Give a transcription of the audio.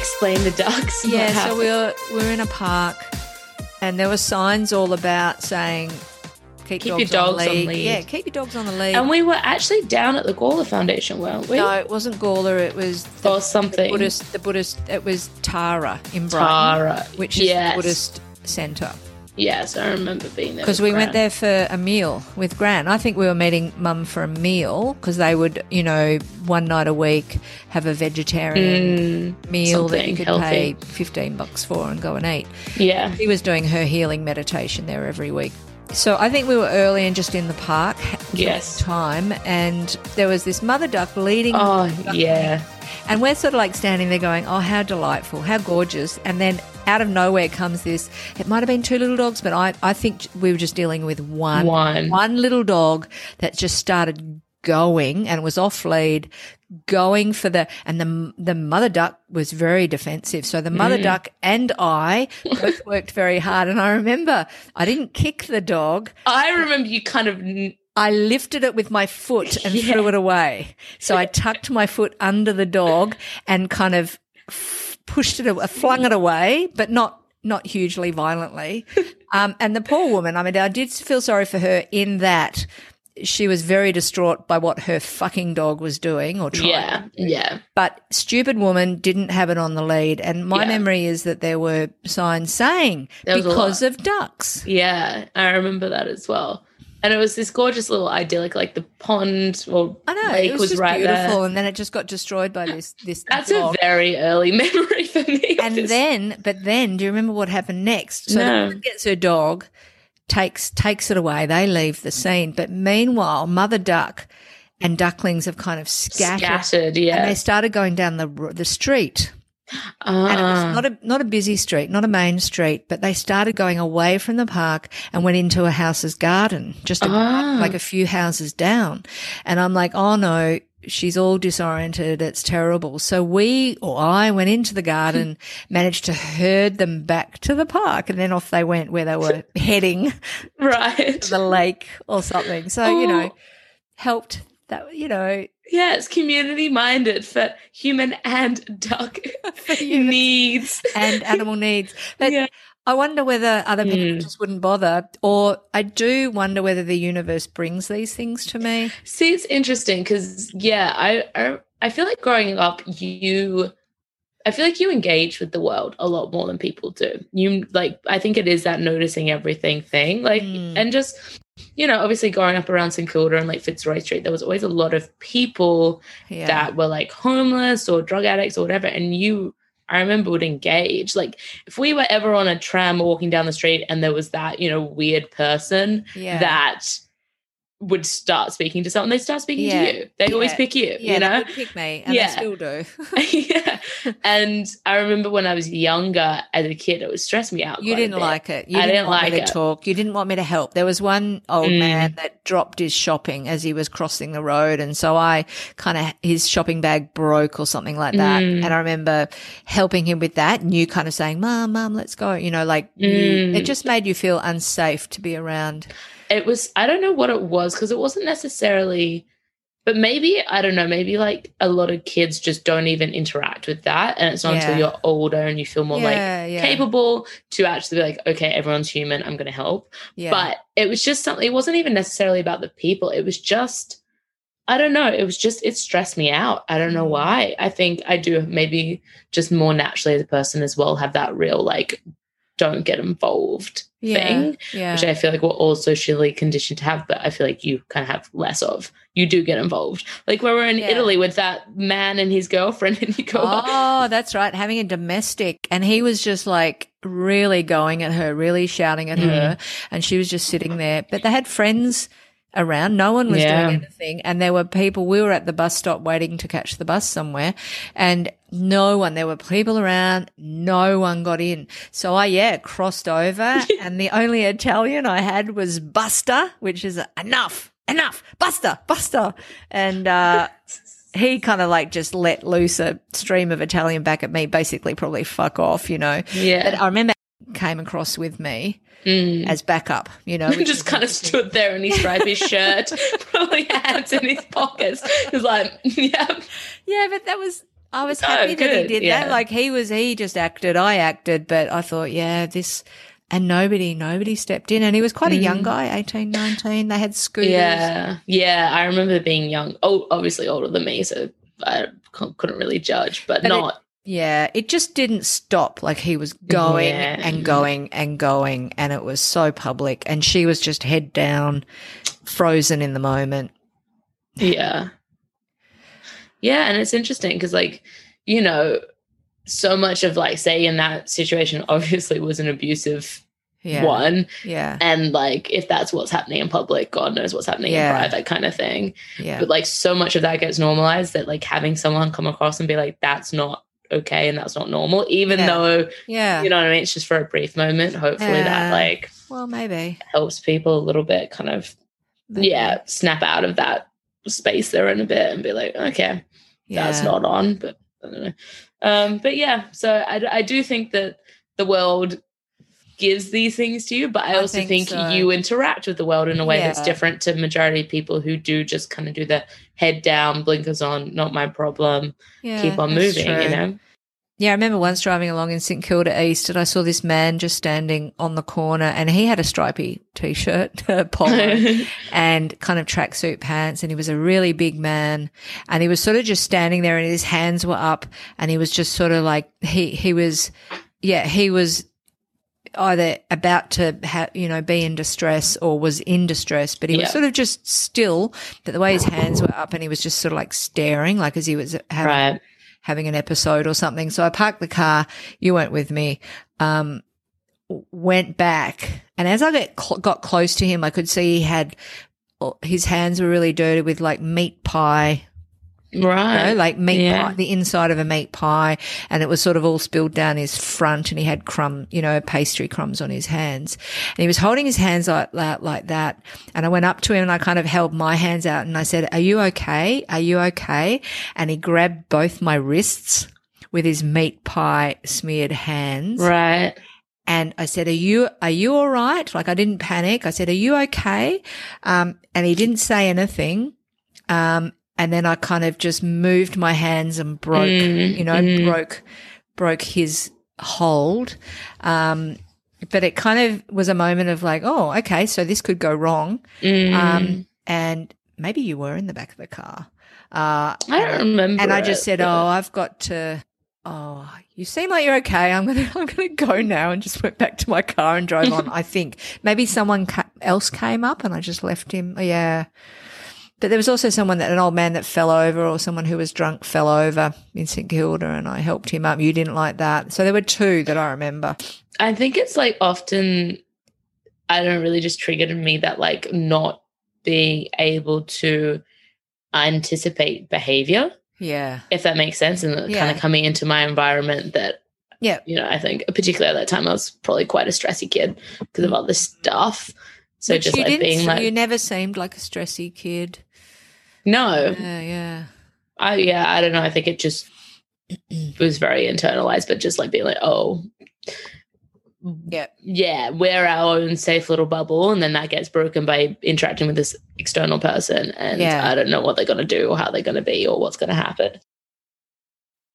explain the ducks? Yeah, so happened? we were we were in a park, and there were signs all about saying, "Keep, Keep dogs, your dogs on, on lead. lead. Yeah, keep your dogs on the lead. And we were actually down at the Gawler Foundation, weren't we? no, it wasn't Gawler. It was the, or something. the Buddhist. The Buddhist. It was Tara in Brighton, Tara, which is yes. the Buddhist centre. Yes, I remember being there. Because we went there for a meal with Gran. I think we were meeting Mum for a meal because they would, you know, one night a week have a vegetarian meal that you Mm, could pay fifteen bucks for and go and eat. Yeah. He was doing her healing meditation there every week. So I think we were early and just in the park Yes. time, and there was this mother duck leading, Oh, yeah. and we're sort of like standing there going, "Oh, how delightful, how gorgeous!" And then out of nowhere comes this. It might have been two little dogs, but I I think we were just dealing with one One. one little dog that just started going and was off lead going for the and the the mother duck was very defensive so the mother mm. duck and I both worked very hard and I remember I didn't kick the dog I remember you kind of. I lifted it with my foot and threw it away so I tucked my foot under the dog and kind of pushed it flung it away but not not hugely violently um, and the poor woman I mean I did feel sorry for her in that she was very distraught by what her fucking dog was doing or trying Yeah. Yeah. but stupid woman didn't have it on the lead and my Yeah. memory is that there were signs saying There because of ducks Yeah. I remember that as well. And it was this gorgeous little idyllic, like the pond or I know lake it was, was, right beautiful there. and then it just got destroyed by this this That's a very early memory for me. and then but then do you remember what happened next so No. the woman gets her dog takes takes it away they leave the scene but meanwhile mother duck and ducklings have kind of scattered, scattered, yeah. and they started going down the the street Ah, and it was not a not a busy street, not a main street, but they started going away from the park and went into a house's garden, just a, Ah. like a few houses down. And I'm like, oh no, she's all disoriented. It's terrible. So we or I went into the garden, managed to herd them back to the park, and then off they went where they were heading right. to the lake or something. So you know, Oh. helped that you know Yeah, it's community minded for human and duck needs. and animal needs. But Yeah. I wonder whether other people Mm. just wouldn't bother, or I do wonder whether the universe brings these things to me. See, it's interesting because yeah, I, I I feel like growing up, you, I feel like you engage with the world a lot more than people do. You like, I think it is that noticing everything thing, like, Mm. and just you know, obviously growing up around St Kilda and like Fitzroy Street, there was always a lot of people Yeah. that were like homeless or drug addicts or whatever, and you. I remember would engage. Like if we were ever on a tram or walking down the street and there was that, you know, weird person yeah. that would start speaking to someone, they start speaking Yeah. to you. They always pick you, yeah, you know? pick me, and Yeah. they still do. yeah. And I remember when I was younger as a kid, it would stress me out. You didn't like it. You I didn't, didn't want like me to it. talk. You didn't want me to help. There was one old Mm. man that dropped his shopping as he was crossing the road, and so I kind of his shopping bag broke or something like that. Mm. And I remember helping him with that, and you kind of saying, "Mom, Mom, let's go." You know, like you, Mm. it just made you feel unsafe to be around. It was, I don't know what it was because it wasn't necessarily, but maybe, I don't know, maybe like a lot of kids just don't even interact with that. And it's not Yeah. until you're older and you feel more like yeah, yeah, capable to actually be like, okay, everyone's human. I'm going to help. yeah. But it was just something, it wasn't even necessarily about the people. It was just, I don't know. It was just, it stressed me out. I don't know Mm. why. I think I do maybe just more naturally as a person as well have that real like, don't get involved yeah, thing, yeah. which I feel like we're all socially conditioned to have, but I feel like you kind of have less of. You do get involved. Like when we're in Yeah. Italy with that man and his girlfriend, and you go, Oh, that's right. Having a domestic. And he was just like really going at her, really shouting at mm. her. And she was just sitting there. But they had friends around. No one was Yeah. doing anything. And there were people, we were at the bus stop waiting to catch the bus somewhere. And no one, there were people around. No one got in. So I, yeah, crossed over. and the only Italian I had was Buster, which is enough, enough, Buster, Buster. And, uh, he kind of like just let loose a stream of Italian back at me, basically probably fuck off, you know. yeah. But I remember came across with me Mm. as backup, you know. just kind of stood there in his stripy shirt, probably hands in his pockets. He's like, yeah, Yeah, but that was I was Oh, happy that he did yeah. that. Like he was, he just acted, I acted, but I thought, yeah, this, and nobody, nobody stepped in. And he was quite a young Mm. guy, 18, 19. They had scooters. Yeah, yeah. I remember being young. Oh, obviously older than me, so i couldn't really judge, but, But not. Yeah, it just didn't stop. Like he was going Yeah. and going and going, and it was so public. And she was just head down, frozen in the moment. Yeah. Yeah, and it's interesting because, like, you know, so much of like, say, in that situation, obviously was an abusive Yeah. one, Yeah. and like, if that's what's happening in public, God knows what's happening Yeah. in private, kind of thing. Yeah. But like, so much of that gets normalized that like having someone come across and be like, "That's not okay," and that's not normal, even Yeah. though Yeah. you know what I mean. It's just for a brief moment. Hopefully, Yeah. that like Well, maybe. helps people a little bit, kind of maybe. yeah, snap out of that space they're in a bit and be like, okay, Yeah. that's not on. But I don't know. Um, but yeah, so I, I do think that the world gives these things to you, but I I also think think, so. you interact with the world in a way that's different to majority of people who do just kind of do the head down, blinkers on, not my problem, Yeah, keep on moving, true. you know? Yeah, I remember once driving along in St Kilda East and I saw this man just standing on the corner and he had a stripy t-shirt, polo, and kind of tracksuit pants and he was a really big man and he was sort of just standing there and his hands were up and he was just sort of like he he was yeah, he was either about to have you know be in distress or was in distress but he was sort of just still but the way his hands were up and he was just sort of like staring like as he was having right. having an episode or something. So I parked the car. You went with me. Um, went back, and as I got cl- got close to him, I could see he had oh, his hands were really dirty with like meat pie, you Right. know, like meat Yeah. pie, the inside of a meat pie, and it was sort of all spilled down his front, and he had crumb, you know, pastry crumbs on his hands, and he was holding his hands like that, like that. And I went up to him and I kind of held my hands out, and I said, "Are you okay? Are you okay?" And he grabbed both my wrists with his meat pie smeared hands, right. and I said, "Are you are you all right?" Like I didn't panic. I said, "Are you okay?" Um, and he didn't say anything. Um, and then I kind of just moved my hands and broke, Mm, you know, mm. broke broke his hold. Um, but it kind of was a moment of like, oh, okay, so this could go wrong. Mm. Um, and maybe you were in the back of the car. Uh, I don't remember. and I just it, said, but- "Oh, I've got to." Oh, you seem like you're okay. I'm gonna, I'm gonna go now, and just went back to my car and drove on. I think maybe someone ca- else came up, and I just left him. Yeah, but there was also someone that an old man that fell over, or someone who was drunk fell over in St Kilda, and I helped him up. You didn't like that, so there were two that I remember. I think it's like often, I don't really just triggered in me that like not being able to anticipate behavior, Yeah, if that makes sense, and kind of coming into my environment that, Yeah. you know, I think particularly at that time I was probably quite a stressy kid because of all this stuff. So Which just like being like, you never seemed like a stressy kid. No, Yeah, yeah, I yeah, I don't know. I think it just was very internalized, but just like being like, oh, yeah, yeah, we're our own safe little bubble, and then that gets broken by interacting with this external person, and Yeah. I don't know what they're going to do or how they're going to be or what's going to happen.